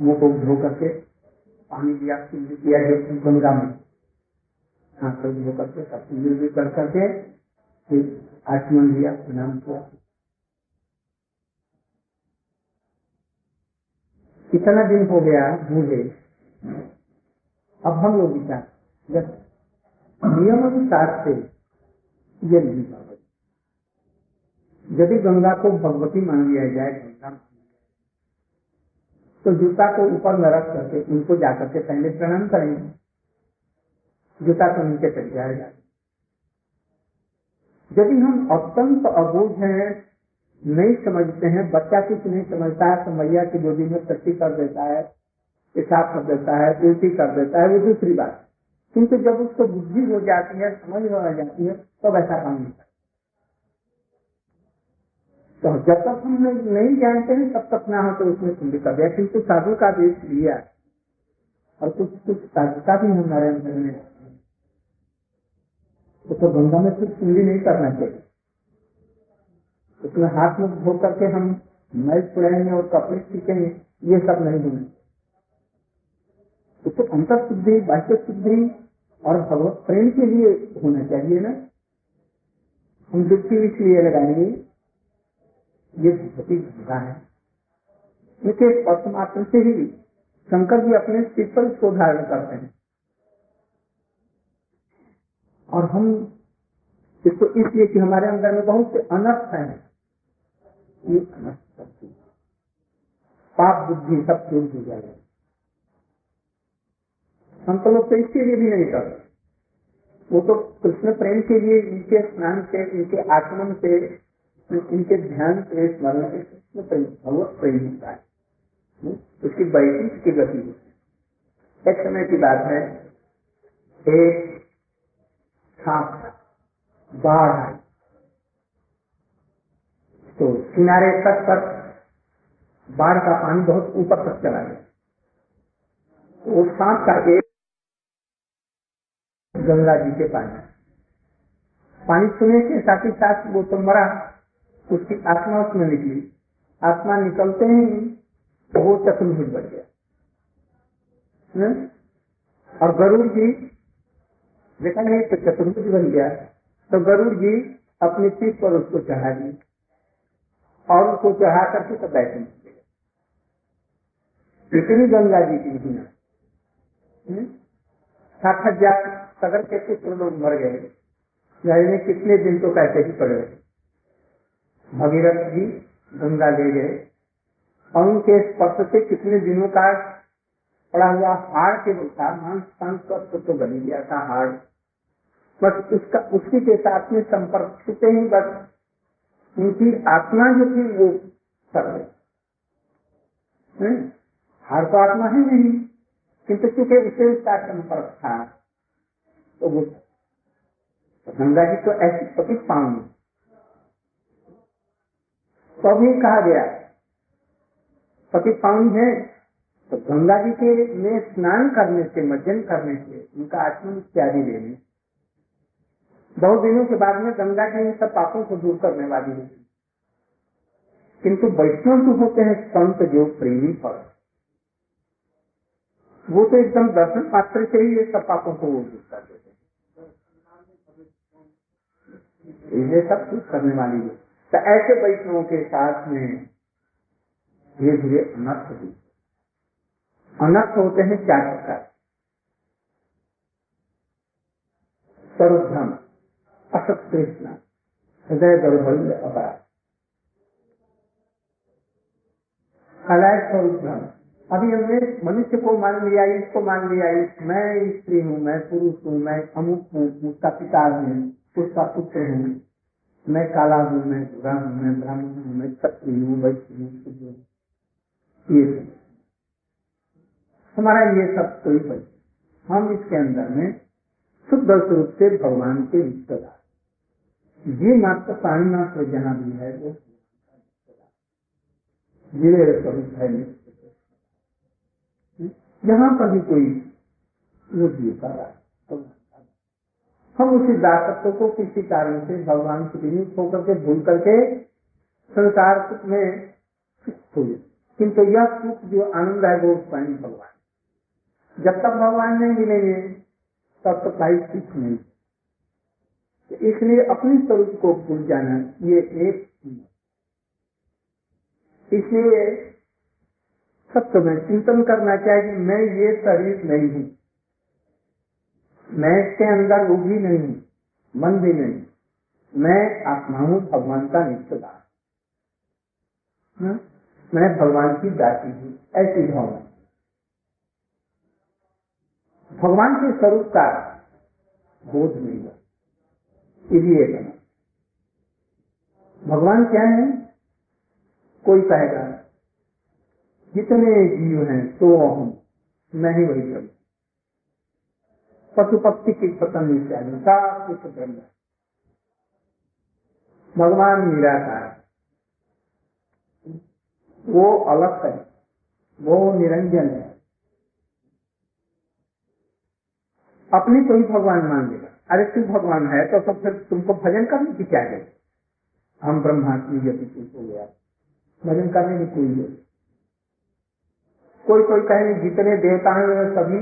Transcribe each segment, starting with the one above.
मुँह को धो करके पानी दिया शुद्ध किया गंगा में। हाथ को धो करके सब शुद्ध भी कर करके फिर आचमन दिया, प्रणाम किया। कितना दिन हो गया बूढ़े? अब हम लोग विचार नियम अनुसार से ये नहीं यदि गंगा को भगवती मान लिया जाए, गंगा तो जूता को ऊपर में रख करके उनको जाकर के पहले प्रणाम करेंगे। जूता तो नीचे चल जाएगा। यदि हम अत्यंत अबूझ हैं, नहीं समझते हैं, बच्चा कुछ नहीं समझता है तो मैया की गोदी में टट्टी कर देता है पेशाब कर देता है उल्टी कर देता है, वो दूसरी बात। किंतु जब उसको बुद्धि हो जाती है, समझ में आ जाती है तो वैसा काम नहीं करता। तो जब तक हम नहीं जानते हैं तब तक ना हो तो उसमें कुंडी कर दिया किंतु साधु का देश लिया और कुछ कुछ साधुता भी हमारे अंदर में तो, तो गंगा में कुछ कुंडी नहीं करना चाहिए। उसमें हाथ में धो करके हम मैच छुड़ाएँगे और कपड़े सीखेंगे ये सब नहीं होना तो, तो अंतर शुद्धि बाह्य शुद्धि और भगवत प्रेम के लिए होना चाहिए ना। हम दुखी इसलिए लगाएँगे ये भगवती गंगा है। इनके स्पर्श मात्र से ही शंकर जी अपने सिर पर इसको धारण करते हैं। और हम इसको इसलिए कि हमारे अंदर में बहुत से अनर्थ है। ये अनर्थ पाप बुद्धि सब दूर हो जाएगा हम तो लोग तो इसके लिए भी नहीं करते। वो तो कृष्ण प्रेम के लिए इनके स्नान से, इनके आचमन से इनके ध्यान से स्मरण प्रेम भगवत प्रेम होता है। उसकी बैठक की गति होती एक समय की बात है, एक बाढ़ आई। तो किनारे तक पर बाढ़ का पानी बहुत ऊपर तक चला गया। तो सांप का एक गंगा जी के पानी पानी छूने के साथ ही साथ वो तो मरा। उसकी आत्मा उसमें निकली। आत्मा निकलते ही वो चतुर्भुज बन गया। और गरुड़ जी, देखा नहीं तो चतुर्भुज बन गया। तो गरुड़ जी अपनी पीठ पर उसको चढ़ा दी और उसको चढ़ा करके तो बैठे इतनी गंगा जी की महिमा सात हज़ार सगर के पुत्र लोग मर गए। कितने दिन तो कैसे ही पड़ भगीरथ जी, गंगा ले गए। और उनके स्पर्श से कितने दिनों का पड़ा हुआ हार के था मांस पाँच तो बनी गया था हाड़ बस उसका, उसी के साथ में संपर्क छूते ही बस। उनकी आत्मा जो थी वो कर गई। हार तो आत्मा है नहीं, किंतु चूँकि उसे उसका संपर्क था तो वो गंगा जी तो ऐसी पति पाऊँगी तो कहा गया, पति पावन है तो गंगा जी के में स्नान करने से, मज्जन करने से, उनका आचमन इत्यादि लेने बहुत दिनों के बाद में गंगा जी इन सब पापों को दूर करने वाली होती किंतु वैष्णव जो होते हैं, संत जो प्रेमी पर वो तो एकदम दर्शन पात्र से ही ये सब पापों को दूर कर देते हैं। ये सब कुछ करने वाली है। तो ऐसे वैष्णवों के साथ में धीरे धीरे अनर्थ भी अनर्थ होते हैं चार प्रकार। सर्वधर्म असत कृष्ण हृदय दौर्बल्य अपराध स्वरूप अभी हमने मनुष्य को मान लिया, इसको मान लिया, इस मैं स्त्री हूँ, मैं पुरुष हूँ, मैं अमुक हूँ, उसका पिता हूँ, उसका पुत्र हूँ। मैं काला हूँ, मैं बुरा हूँ, मैं ब्राह्मण हूँ, मैं क्षत्रिय हूँ वैश्य हूँ ये हमारा ये सब कोई बच हम इसके अंदर में शुद्ध स्वरूप से भगवान के रिश्तेदार ये मात्र प्राणी मात्र जहाँ भी है, वो जीवे स्वरूप है यहाँ पर भी कोई वो कर रहा है हम उसी दासत्व को किसी कारण से भगवान से विमुक्त होकर के भूल करके संसार में हुए। किंतु यह सुख जो आनंद है, वो स्वयं भगवान। जब तक भगवान नहीं मिलेंगे, तब तक भाई सुख नहीं। इसलिए अपने स्वरूप को भूल जाना, ये एक इसलिए सत्य में चिंतन करना चाहिए, मैं ये शरीर नहीं हूँ। मैं इसके अंदर वो भी नहीं, मन भी नहीं। मैं आत्मा हूँ भगवान का निष्ठदार हाँ? मैं भगवान की दासी हूँ, ऐसी भावना। भगवान के स्वरूप का बोध नहीं हुआ। इसलिए भगवान क्या है? कोई कहेगा, जितने जीव हैं तो हम, मैं ही वही प्रभु। पशु पक्षी की पतंग इत्यादि सब कुछ ब्रह्म। भगवान निराकार। वो अलग है, वो निरंजन है। अपने को ही भगवान मान लेगा। अरे तू भगवान है तो सब फिर तुमको भजन करने की क्या है हम ब्रह्मास्मि यदि हो गया, भजन करने की कोई है कोई कोई कहे जितने देवता हैं, सभी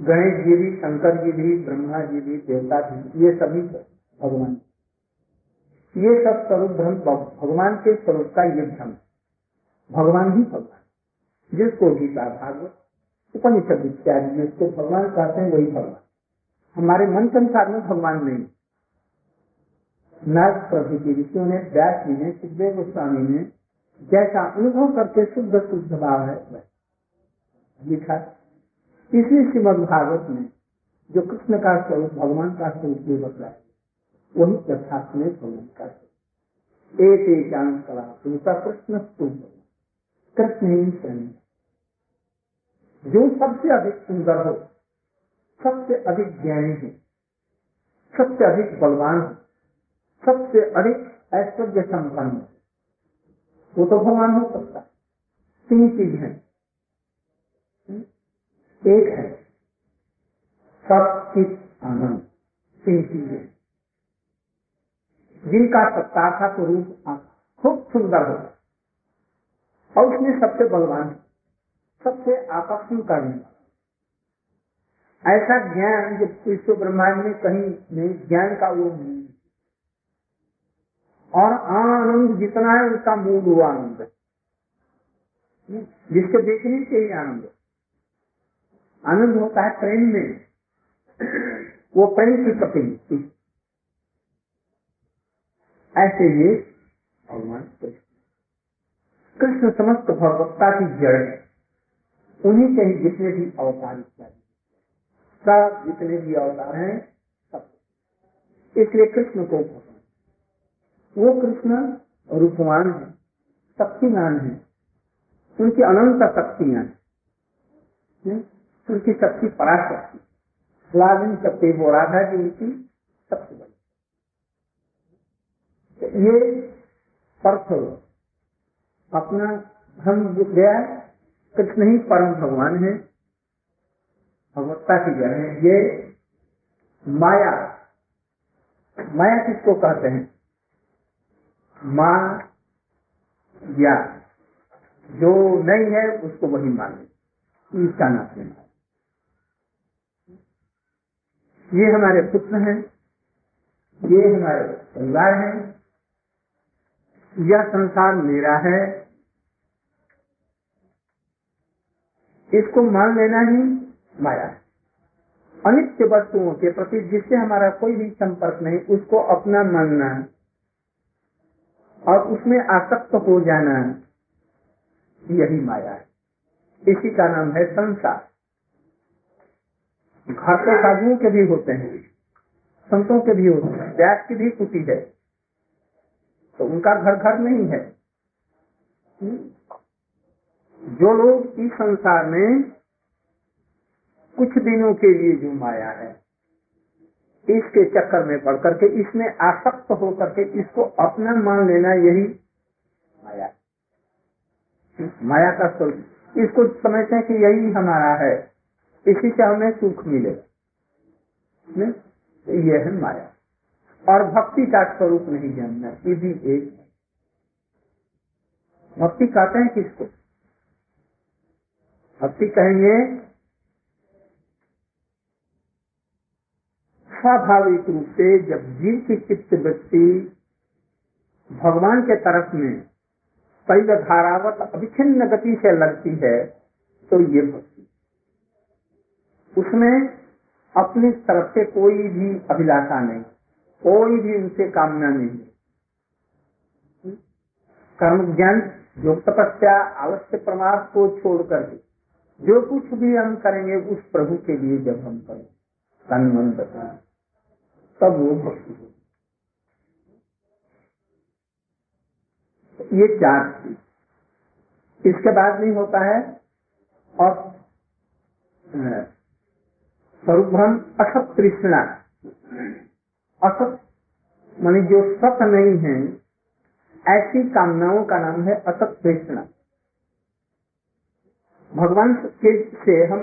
गणेश जी भी शंकर जी भी ब्रह्मा जी भी देवता जी ये सभी भगवान। ये सब स्वरूप भ्रम भगवान के स्वरूप का ये भ्रम भगवान ही भगवान। जिसको गीता भागवत उपनिषद इत्यादि जिसको भगवान कहते हैं, वही भगवान। हमारे मन संसार में भगवान नहीं। नाग ऋषियों ने, व्यास जी ने, सुखदेव गोस्वामी ने, जैसा अनुभव करके शुद्ध शुद्ध भाव है लिखा इसी श्रीमद भागवत में, जो कृष्ण का स्वरूप, भगवान का स्वरूप भी बतला वही यथार्थ में भगवान का स्वरूप एक एक कला उनका कृष्ण कृष्ण ही जो सबसे अधिक सुंदर हो, सबसे अधिक ज्ञानी हो, सबसे अधिक बलवान हो, सबसे अधिक ऐश्वर्य संपन्न हो, वो तो भगवान हो सकता है। तीन चीज़ है। एक है। सचित आनंद तीन चीज़ें जिनका सत्ता का स्वरूप खूब सुंदर हो और उसमें सबसे बलवान, सबसे आकर्षण करने वाला ऐसा ज्ञान जो विश्व ब्रह्मांड में कहीं नहीं, ज्ञान का वो नहीं और आनंद जितना है, उसका मूल हुआ आनंद है। जिसके देखने से ही आनंद आनंद होता है प्रेम में। वो प्रेम की प्रतिनिधि ऐसे ये भगवान कृष्ण। कृष्ण समस्त भगवत्ता की जड़ है। उन्हीं के ही जितने भी अवतार इत्यादि सब जितने भी अवतार हैं, सब। इसलिए कृष्ण को भगवान। वो कृष्ण रूपवान है, शक्तिमान है। उनकी अनंत शक्तियाँ उनकी शक्ति। पराशक्ति लाजन शक्ति वो राधा जी उनकी शक्ति बनी तो ये पर्थ अपना भ्रम गया कृष्ण ही परम भगवान है। भगवत्ता की जड़ है। ये माया माया किसको कहते हैं? माँ या जो नहीं है, उसको वही माने नाम है ये हमारे पुत्र हैं, ये हमारे परिवार है, यह संसार मेरा है। इसको मान लेना ही माया अनित्य वस्तुओं के प्रति जिससे हमारा कोई भी संपर्क नहीं, उसको अपना मानना और उसमें आसक्त हो जाना यही माया है। इसी का नाम है संसार। घर तो साधुओं के भी होते हैं, संतों के भी होते हैं, व्यास की भी कुटी है तो उनका घर घर नहीं है। जो लोग इस संसार में कुछ दिनों के लिए जो माया है, इसके चक्कर में पड़ करके इसमें आसक्त हो करके इसको अपना मान लेना यही माया। माया का स्वरूप। इसको समझते हैं कि यही हमारा है। इसी से हमें सुख मिलेगा तो यह है माया। और भक्ति का स्वरूप नहीं जानना, ये भी एक। भक्ति कहते हैं किसको? भक्ति कहेंगे, स्वाभाविक रूप से जब जीव की चित्त वृत्ति भगवान के तरफ़ में पहले धारावत अभिचिन्न गति से लगती है तो ये भक्ति। उसमें अपनी तरफ़ से कोई भी अभिलाषा नहीं, कोई भी उनसे कामना नहीं। कर्म ज्ञान योग तपस्या, अवश्य प्रमाद को छोड़ करके जो कुछ भी हम करेंगे, उस प्रभु के लिए जब हम करें। तन मन तब वो भक्ति हो ये चार चीज़। इसके बाद नहीं होता है, और स्वरूप भ्रम असत तृष्णा असत मानी जो सत नहीं है, ऐसी कामनाओं का नाम है असत तृष्णा भगवान के से हम,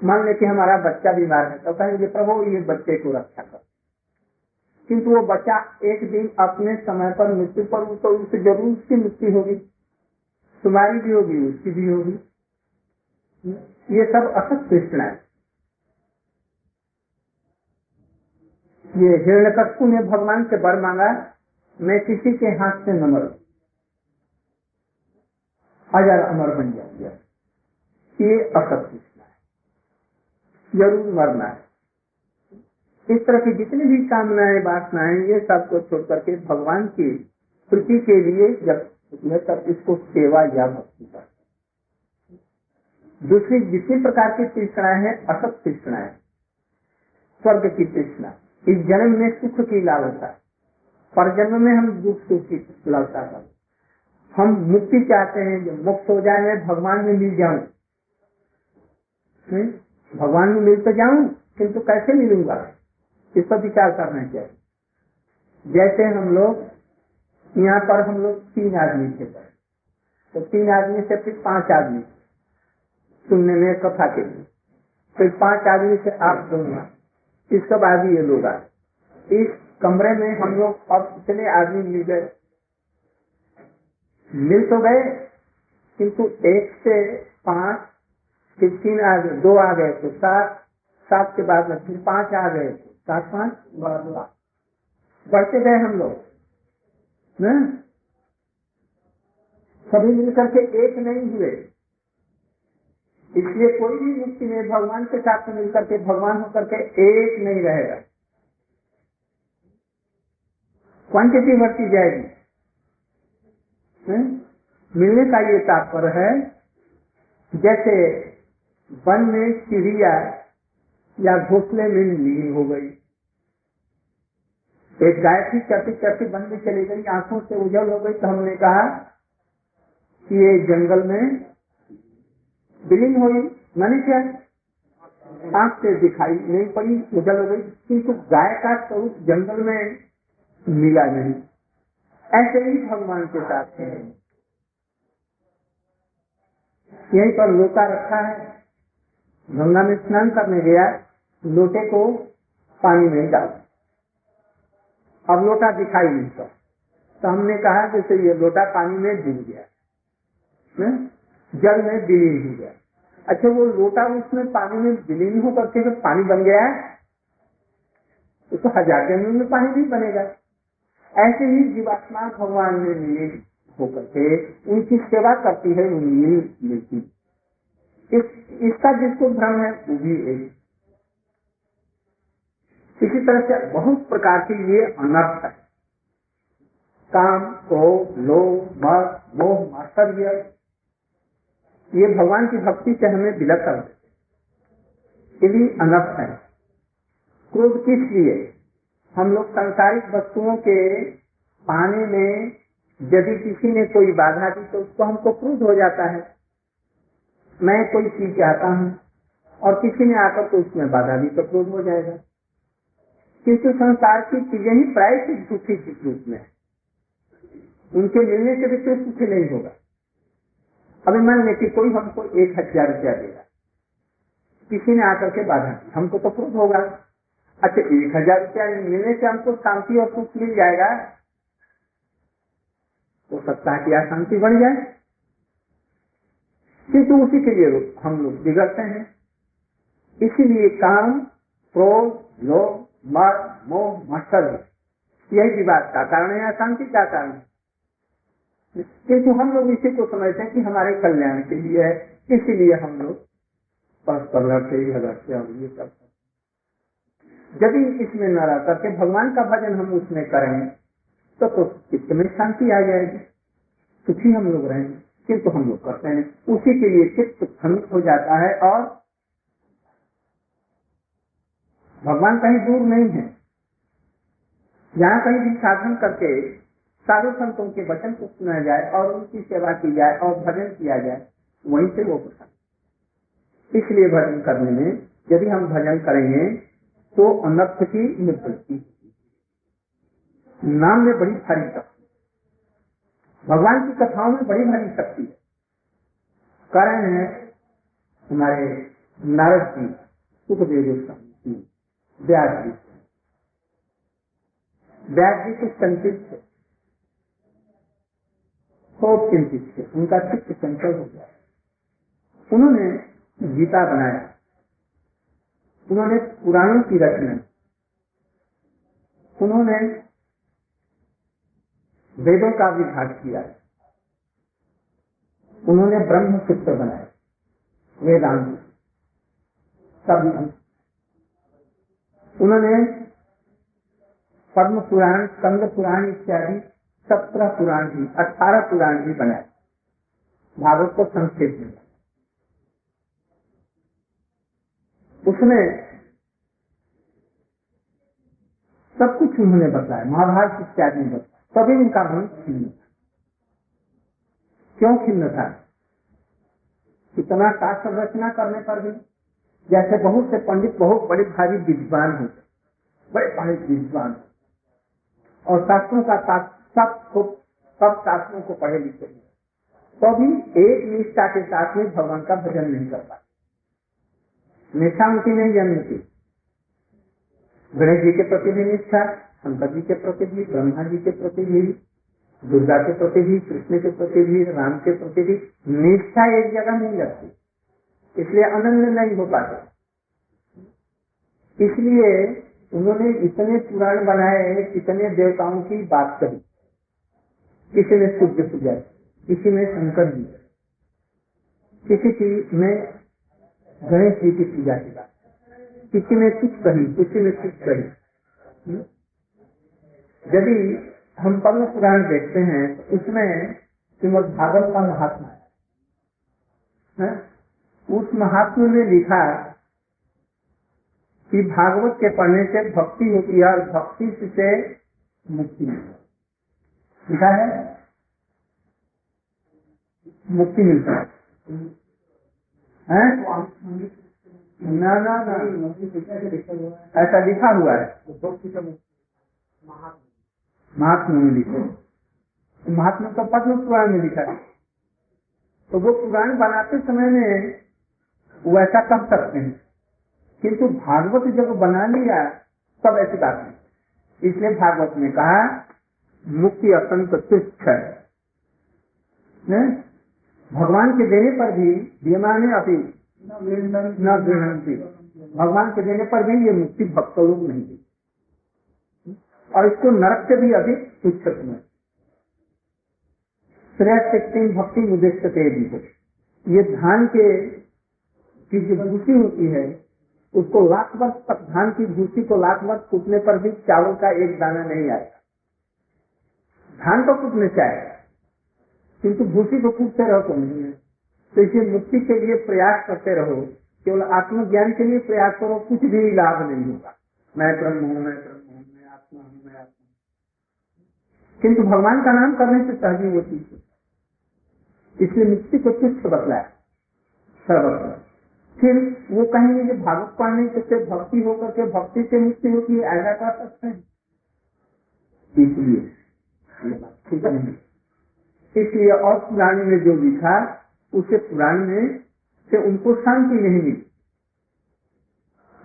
मान ले कि हमारा बच्चा बीमार है तो कहेंगे, प्रभु, ये बच्चे को रक्षा कर। किंतु वो बच्चा एक दिन अपने समय पर मृत्यु पर तो उससे ज़रूर उसकी मृत्यु होगी। तुम्हारी भी होगी, उसकी भी होगी। ये सब असत तृष्णा है। ये हिरण्यकशु ने भगवान से बर मांगा, मैं किसी के हाथ से न मरू। हज़ार अमर बन जाऊँगा। ये असत तृष्णा है। ज़रूर मरना है। इस तरह की जितनी भी कामनाएँ, वासनाएँ, ये सबको छोड़ करके भगवान की प्रीति के लिए जब तब इसको सेवा या भक्ति कर दूसरी जितनी प्रकार की तृष्णाएँ हैं, असत तृष्णाएँ, स्वर्ग की तृष्णा। इस जन्म में सुख की लालसा। पर जन्म में हम दुख सुख की लालसा कर हम मुक्ति चाहते हैं, जब मुक्त हो जाए, मैं भगवान में मिल जाऊँ। भगवान में मिल तो जाऊँ, किंतु कैसे मिलूँगा? इस पर विचार करना चाहिए। जैसे हम लोग, यहाँ पर हम लोग तीन आदमी थे। तो तीन आदमी से फिर पाँच आदमी। सुनने में कथा के लिए। फिर पाँच आदमी से आप दोनों। इसके बाद ये लोग आए। इस कमरे में हम लोग अब इतने आदमी मिल गए। मिल तो गए, किंतु एक से पाँच फिर तीन आ गए, दो आ गए तो सात सात के बाद में फिर पाँच आ गए सात पाँच, बारह बढ़ते गए हम लोग सभी मिलकर के एक नहीं हुए। इसलिए कोई भी मुक्ति में भगवान के साथ मिलकर के, भगवान होकर के एक नहीं रहेगा क्वांटिटी बढ़ती जाएगी है? मिलने का ये तात्पर्य है, जैसे वन में चिड़िया या घोसले में लीन हो गई, एक गाय थी चरती चरती वन में चली गई, आँखों से उजल हो गई तो हमने कहा कि ये जंगल में विलीन हुई क्या आँख से दिखाई, नहीं पड़ी, उजल हो गई, किंतु गाय का स्वरूप जंगल में मिला नहीं। ऐसे ही भगवान के साथ है यहीं पर लोटा रखा है। गंगा में स्नान करने गया, लोटे को पानी में डाल। अब लोटा दिखाई नहीं पड़ा तो हमने कहा जैसे ये लोटा पानी में डूब गया। ने? जल में विलीन हो गया। अच्छा वो लोटा उसमें पानी में विलीन होकर के जब पानी बन गया तो, तो हज़ार जन्म में पानी भी बनेगा। ऐसे ही जीवात्मा भगवान में विलीन होकर के उनकी सेवा करती है उन्हीं इस, इसका जिसको भ्रम है वो भी एक। इसी तरह से बहुत प्रकार के ये अनर्थ है। काम क्रोध लोभ मोह मात्सर्य ये भगवान की भक्ति से हमें विलक कर देते अनर्थ है। क्रोध किस लिए? हम लोग सांसारिक वस्तुओं के पाने में यदि किसी ने कोई बाधा दी तो उसको हमको क्रोध हो जाता है। मैं कोई चीज़ चाहता हूँ और किसी ने आकर तो उसमें बाधा दी तो क्रोध हो जाएगा। किंतु संसार की चीज़ें ही प्राय सुखी रूप में उनके मिलने से भी कोई सुखी नहीं होगा। अभी मान लें कि कोई हमको एक हज़ार रुपया देगा। किसी ने आकर के बाधा दी हमको तो क्रोध होगा। अच्छा एक हज़ार रुपया मिलने से हमको शांति और सुख मिल जाएगा। हो सकता है कि अशांति बढ़ जाए। किंतु उसी के लिए हम लोग बिगड़ते हैं। इसीलिए काम, क्रोध, लोभ मर मोह, मत्सर यही विवाद का कारण है अशांति का कारण है। किंतु हम लोग इसी को समझते हैं कि हमारे कल्याण के लिए है इसीलिए हम लोग परस्पर लड़ते ही झगड़ते और ये सब यदि इसमें न रह करके भगवान का भजन हम उसमें करें तो, तो चित्त में शांति आ जाएगी। सुखी हम लोग रहेंगे किंतु हम लोग करते हैं। उसी के लिए चित्त भ्रमित हो जाता है और भगवान कहीं दूर नहीं है। यहाँ कहीं भी साधन करके साधु संतों के वचन को सुना जाए और उनकी सेवा की जाए और भजन किया जाए, वहीं से वो प्रसन्न इसलिए भजन करने में यदि हम भजन करेंगे तो अनर्थ की निवृत्ति नाम में बड़ी भारी शक्ति भगवान की कथाओं में बड़ी भारी शक्ति है। कारण है हमारे नारद जी सुखदेव गोस्वामी व्यास जी। व्यास जी तो चिंतित थे। खूब चिंतित थे। उनका चित्त चंचल हो गया। उन्होंने गीता बनाया। उन्होंने पुराणों की रचना उन्होंने वेदों का विभाग किया। उन्होंने ब्रह्म सूत्र बनाए वेदांत। सब उन्होंने पद्म पुराण कंद पुराण इत्यादि सत्रह पुराण भी, अठारह पुराण भी बनाए। भागवत को संक्षेप में। उसमें सब कुछ उन्होंने बताया, महाभारत इत्यादि में बताया। तभी उनका मन खिन्न था। क्यों खिन्न था? इतना शास्त्र रचना करने पर भी। जैसे बहुत से पंडित, बहुत बड़े भारी विद्वान होते बड़े भारी विद्वान। और शास्त्रों का सबको सब शास्त्रों को पढ़े लिखे तो भी एक निष्ठा के साथ में भगवान का भजन नहीं कर पाते निष्ठा उनकी नहीं जन्मती गणेश जी के प्रति भी निष्ठा, शंकर जी के प्रति भी, ब्रह्मा जी के प्रति भी, दुर्गा के प्रति भी, कृष्ण के प्रति भी, राम के प्रति भी निष्ठा एक जगह नहीं लगती। इसलिए अनन्य नहीं हो पाते। इसलिए उन्होंने इतने पुराण बनाए, इतने देवताओं की बात करी किसी ने सूर्य पूजा किसी ने शंकर जी किसी की में गणेश जी की पूजा की बात, किसी ने कुछ कही, किसी ने कुछ कही? यदि हम पद्म पुराण देखते हैं तो उसमें श्रीमद भागवत का महात्मा है। उस महात्मा ने लिखा कि भागवत के पढ़ने से भक्ति होती है और भक्ति से मुक्ति लिखा है? मुक्ति मिलता है। ना ना ना। ऐसा लिखा हुआ है। महात्मा में लिखा महात्मा तो पद्म पुराण में लिखा है। तो वो पुराण बनाते समय में वो ऐसा कर सकते हैं। किंतु भागवत जब बना लिया, तब ऐसी बात नहीं। इसलिए भागवत ने कहा मुक्ति अत्यंत तुच्छ है। भगवान के देने पर भी विमाने अभी न गृहणती भगवान के देने पर भी ये मुक्ति भक्त लोग नहीं दी और इसको नरक से भी अधिक तुच्छ में श्रेष्ठ भक्ति उद्देश्य ये धान के की जो भूसी होती है, उसको लाख वर्ष तक धान की भूसी को लाख वर्ष कूटने पर भी चावल का एक दाना नहीं आएगा धान तो कूटने चाहे किंतु भूसी को कूदते रहो तो नहीं है। तो इसे मुक्ति के लिए प्रयास करते रहो, केवल आत्मज्ञान के लिए प्रयास करो, कुछ भी लाभ नहीं होगा। मैं ब्रह्म हूँ, मैं ब्रह्म हूँ, मैं आत्मा हूँ, मैं आत्मा किंतु भगवान का नाम करने से सहजी वो चीज़ इसलिए मुक्ति को तुच्छ बतलाया, सर्वत्र। फिर वो कहेंगे कि भागवत पढ़ने से भक्ति होकर के भक्ति से मुक्ति होती है, ऐसा कर सकते हैं। इसलिए इसलिए और पुराण में जो लिखा उसे पुराण में से उनको शांति नहीं मिली।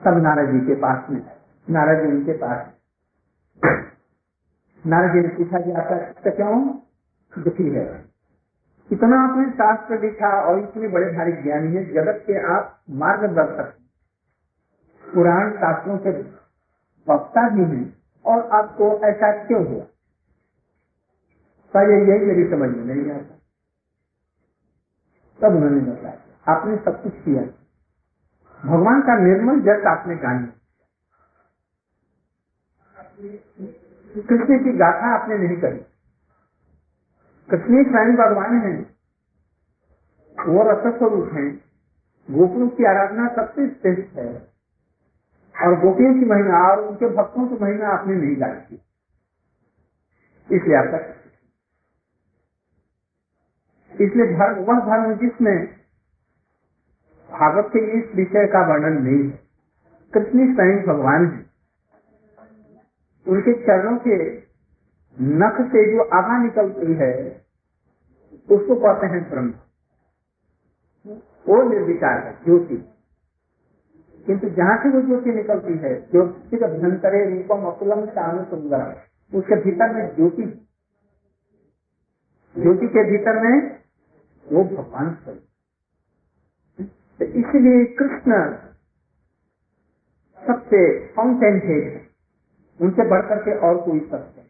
सब नारद जी के पास में नारद जी उनके पास नारद जी ने पूछा कि आपका क्यों दुखी है? इतना आपने शास्त्र लिखा और इतने बड़े भारी ज्ञानी है, जगत के आप मार्गदर्शक पुराण शास्त्रों के वक्ता भी हैं, और आपको ऐसा क्यों हुआ? पहले यही मेरी समझ में नहीं आता। तब उन्होंने बताया, आपने सब कुछ किया। भगवान का निर्मल जस आपने गाने कृष्ण की गाथा आपने नहीं करी कृष्ण स्वयं भगवान है। वो रस स्वरूप है। गोपियों की आराधना सबसे श्रेष्ठ है। और गोपियों की महिमा और उनके भक्तों की महिमा आपने नहीं गाई इसलिए आपका इसलिए धर्म, वह धर्म जिसमें भागवत के इस विषय का वर्णन नहीं है। कृष्ण स्वयं भगवान है। उनके चरणों के नख से जो आभा निकलती है, उसको कहते हैं ब्रह्म। वो निर्विकार है, ज्योति। किंतु जहाँ से वो ज्योति निकलती है, ज्योति का अभ्यंतरे रूपम अकुलम शान सुंदर उसके भीतर में ज्योति। ज्योति के भीतर में वो भगवान स्वरूप तो इसलिए कृष्ण सबसे फाउंटेन हेड है। उनसे बढ़कर के और कोई सत्य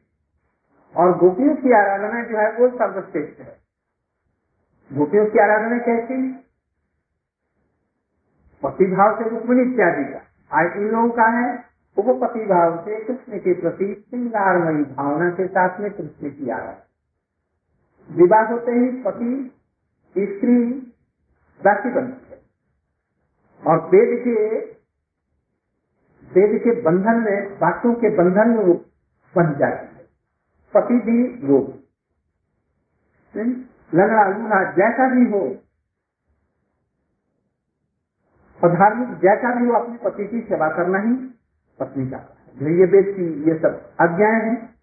और गोपियों की आराधना जो है, वो सर्वश्रेष्ठ है। गोपियों की आराधना कैसी पति भाव से रुक्मिणी इत्यादि का। आज इन लोगों का है वो पति भाव से कृष्ण के प्रति श्रृंगारमयी भावना के साथ में कृष्ण की आराधना। विवाह होते ही पति स्त्री दासी बनती है और वेद के वेद के बंधन में बातों के बंधन में वो बन जाती है। पति भी वो लंगड़ा लूढ़ा जैसा भी हो धार्मिक जैसा भी हो, अपने पति की सेवा करना ही पत्नी का ये वेद की, ये सब आज्ञाएँ हैं।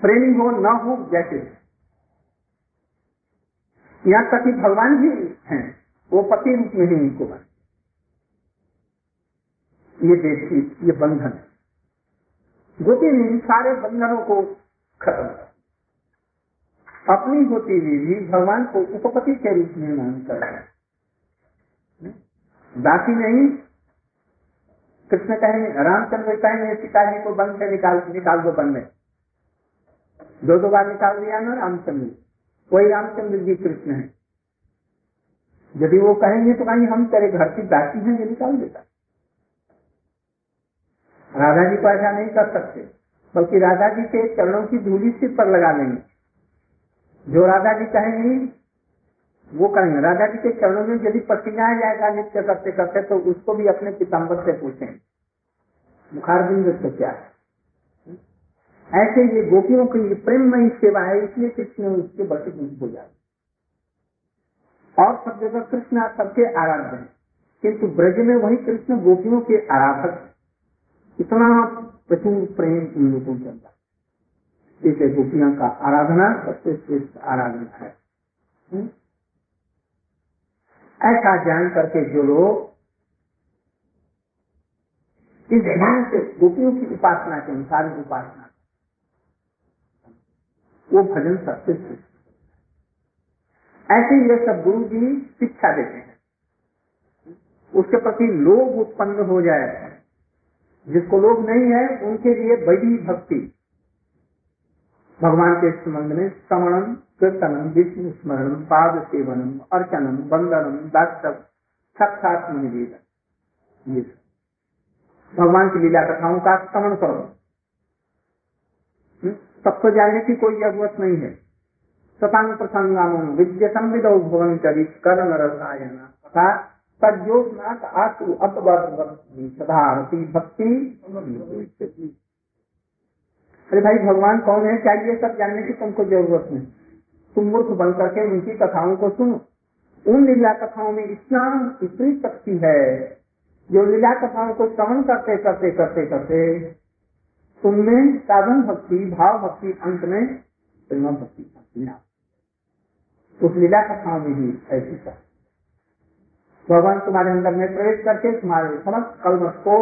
प्रेमी हो, न हो, जैसे यहाँ तक कि भगवान भी हैं, वो पति रूप में ही उनको बने ये देश ये बंधन। है गोपी ने सारे बंधनों को खत्म अपनी होती हुई भी भगवान को उपपति के रूप में मान कर दासी नहीं, कृष्ण कहेंगे, रामचंद्र कहेंगे, सीता जी को बंद से निकाल निकाल दो बन में। दो दो बार निकाल दिया ना रामचंद्र। कोई रामचंद्र जी कृष्ण है। यदि वो कहेंगे तो कहेंगे, हम तेरे घर की दासी हैं, ये निकाल देता। राधा जी को ऐसा नहीं कर सकते, बल्कि राधा जी के चरणों की धूली सिर पर लगा लेंगे। जो राधा जी कहेंगे, वो कहेंगे राधा जी के चरणों में यदि पसीना जाएगा नित्य करते करते तो उसको भी अपने पिताम्बर से पूछें बुखार बिंद से क्या है? ऐसे ये गोपियों के लिए की प्रेममयी सेवा है, इसलिए कृष्ण उसके बचे हो जाए और सब जगह कृष्ण सबके आराध्य है। किंतु ब्रज में वही कृष्ण गोपियों के आराधक इतना प्रचुर प्रेम उन लोगों के अंदर। इसे गोपियों का आराधना सबसे श्रेष्ठ आराधना है। ऐसा जान करके जो लोग इस ध्यान से गोपियों की उपासना के अनुसार उपासना वो भजन सबसे श्रेष्ठ ऐसे ये सब गुरु जी शिक्षा देते हैं। उसके प्रति लोभ उत्पन्न हो जाए, जिसको लोग नहीं है, उनके लिए बड़ी भक्ति। भगवान के संबंध में श्रवणम कीर्तनम विष्णु स्मरणम पाद सेवनम अर्चनम वंदनम दास्तव साक्षात निवेदन। ये भगवान की लीला कथाओं का श्रवण करो। सबको जानने की कोई ज़रूरत नहीं है। सतांग प्रसंगाम विद्य संविद भवन चरित कर्ण रसायन। तथा सदारती भक्ति अरे भाई, भगवान कौन है? क्या ये सब जानने की तुमको ज़रूरत नहीं? तुम मूर्ख बन करके उनकी कथाओं को सुनो। उन लीला कथाओं में इतना इतनी शक्ति है, जो लीला कथाओं को श्रवण करते करते करते करते तुमने साधन भक्ति, भाव भक्ति अंत में प्रेम भक्ति उस लीला कथाओं में ही ऐसी भगवान तुम्हारे अंदर में प्रवेश करके तुम्हारे समस्त कलमश को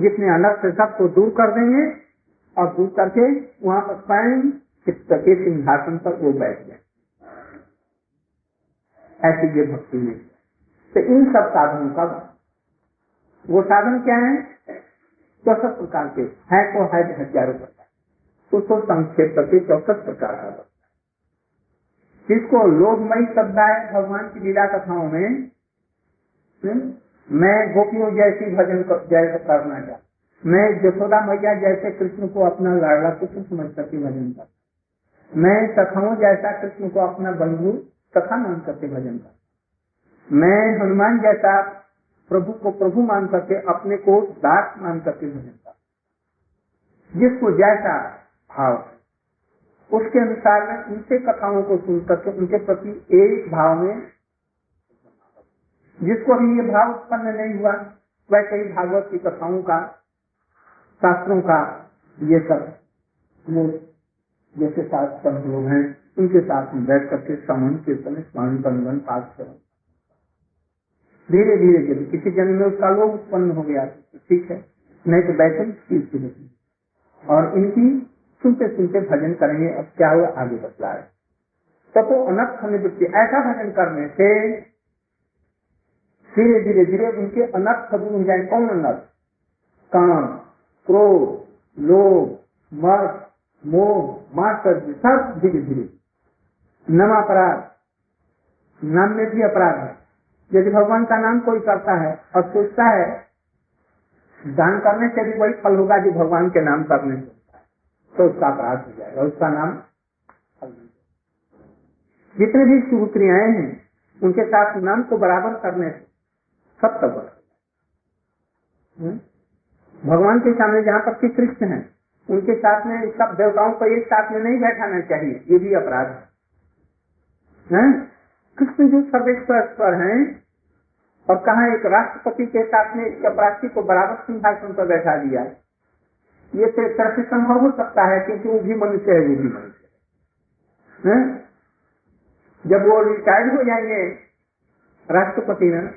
जितने अलग से सबको दूर कर देंगे और दूर करके वहाँ पर स्वयं चित्त के सिंहासन पर वो बैठ गए ऐसी ये भक्ति में तो इन सब साधनों का वो साधन क्या है? चौसठ प्रकार के है को है हज़ारों प्रकार उसको संक्षेप करके चौसठ प्रकार का जिसको लोभमयी शब्द भगवान की लीला कथाओं में हम्म, मैं गोपियों जैसी भजन कर, जैसा करना चाहता मैं जसोदा मैया जैसे कृष्ण को अपना लाडला पुत्र समझ करके भजन करता मैं सखाओं जैसा कृष्ण को अपना बंधु सखा मान करके भजन करता मैं हनुमान जैसा प्रभु को प्रभु मान करके, अपने को दास मान करके करता जिसको जैसा भाव उसके अनुसार में उनसे कथाओं को सुन करके, उनके प्रति एक भाव में जिसको अभी ये भाव उत्पन्न नहीं हुआ, वैसे ही भागवत की कथाओं का, शास्त्रों का ये सब वो जैसे शास्त्र लोग हैं, उनके साथ में बैठ करके समन कीर्तन स्मरण बंधन, पाठ करो। धीरे धीरे जब किसी जन्म में उसका लोग उत्पन्न हो गया, ठीक है। नहीं तो बैठे चीज़ की और इनकी सुनते सुनते भजन करेंगे, अब क्या हुआ, आगे बतला है। तो अनर्थ निवृत्ति ऐसा भजन करने से धीरे धीरे धीरे उनके अनर्थ दूर हो जाए। कौन अनर्थ? काम, क्रोध, लोभ मर्द मोह मास्टर सब धीरे धीरे। नम अपराध नाम में भी अपराध है। यदि भगवान का नाम कोई करता है और सोचता है, दान करने से भी वही फल होगा जो भगवान के नाम करने से तो उसका अपराध हो जाएगा, उसका नाम जितने भी शुभ क्रियाएँ हैं, उनके साथ नाम को बराबर करने से सब हम्म? भगवान के सामने जहाँ पर श्री कृष्ण है, उनके साथ में सब देवताओं को एक साथ में नहीं बैठाना चाहिए, ये भी अपराध है? कृष्ण जो सर्वेश्वर हैं और कहा एक राष्ट्रपति के साथ में चपरासी को बराबर सिंहासन पर बैठा दिया है। ये तो तरह से संभव हो सकता है क्योंकि वो भी मनुष्य है, वो भी मनुष्य है। जब वो रिटायर्ड हो जाएँगे राष्ट्रपति ना,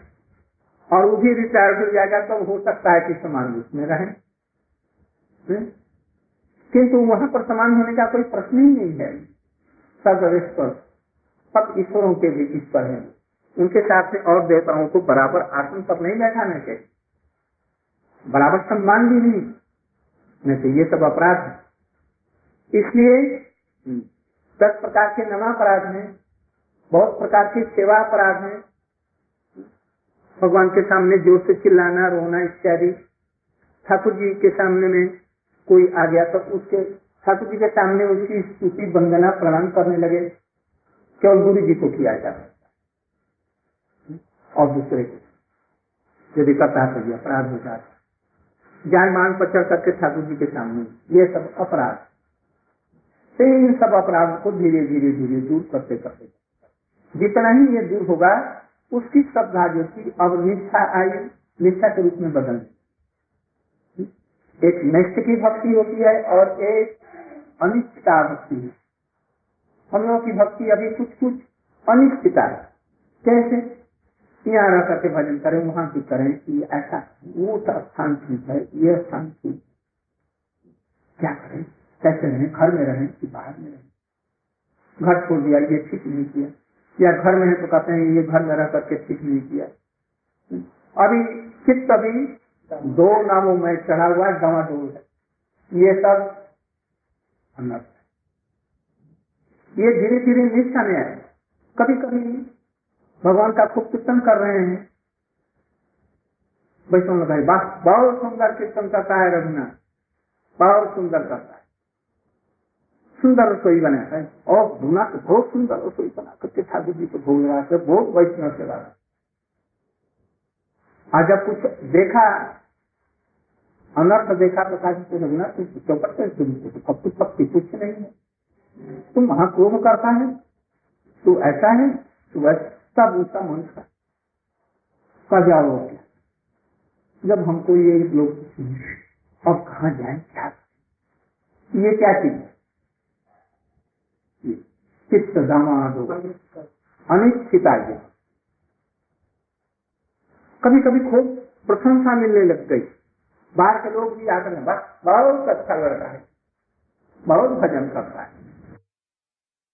और वो भी रिटायर्ड हो जाएगा तो हो सकता है कि समान रूप में रहे। किंतु वहाँ पर समान होने का कोई प्रश्न ही नहीं है। सर्वेश्वर सब ईश्वरों के भी ईश्वर हैं। उनके साथ में और देवताओं को बराबर आसन पर नहीं बैठाना चाहिए। बराबर सम्मान भी नहीं। नहीं तो ये सब अपराध है। इसलिए दस प्रकार के नमापराध है, बहुत प्रकार की सेवा अपराध है। भगवान के सामने ज़ोर से चिल्लाना, रोना इत्यादि। ठाकुर जी के सामने में कोई आ गया तो उसके, ठाकुर जी के सामने उसकी स्तुति, वंदना प्रणाम करने लगे। केवल गुरु जी को किया जा सकता और दूसरे को। यदि करता है तो अपराध हो जाता है। ज्ञान मान पर चढ़ करके ठाकुर जी के सामने। ये सब अपराध। तो इन सब अपराधों को धीरे धीरे धीरे, दूर करते करते जितना ही ये दूर होगा, उसकी श्रद्धा जो थी अब निष्ठा आई, निष्ठा के रूप में बदल एक निष्ठ की भक्ति होती है और एक अनिश्चिता भक्ति होती है। हम लोगों की भक्ति अभी कुछ कुछ अनिश्चिता है। कैसे? यहाँ रह करके भजन करें, वहाँ की करें, कि ऐसा वो स्थान ठीक है ये स्थान ठीक क्या करें? कैसे रहें? घर में रहें कि बाहर में रहें? घर छोड़ दिया, ये ठीक नहीं किया। या घर में है तो कहते हैं, ये घर में रह करके ठीक नहीं किया। अभी चित्त अभी दो नामों में चढ़ा हुआ है डोल है। ये सब है ये धीरे धीरे निष्ठा में कभी कभी भगवान का खूब कीर्तन कर रहे हैं। वैष्णव लगाई बहुत सुंदर कीर्तन करता है रघुनाथ। बहुत सुंदर करता है। सुंदर रसोई बनाता है। और तो बहुत सुंदर रसोई बना करके ठाकुर जी को भोग रहा है बहुत वैष्णव से रहा आज जब कुछ देखा, अनर्थ देखा तो कहा रघुनाथ तुम चौपट कुछ पक्ति कुछ नहीं है। तुम महाक्रोध करता है, तू ऐसा है, तू ऐसा दूसरा मनुष्य का क्या? जब हमको ये लोग अब कहा जाए? क्या ये क्या चीज़ है? चित्त दामादो अनिश्चिता कभी कभी खूब प्रशंसा मिलने लग गई। बाहर के लोग भी आकर बस, बहुत अच्छा लड़का है, बहुत भजन करता है।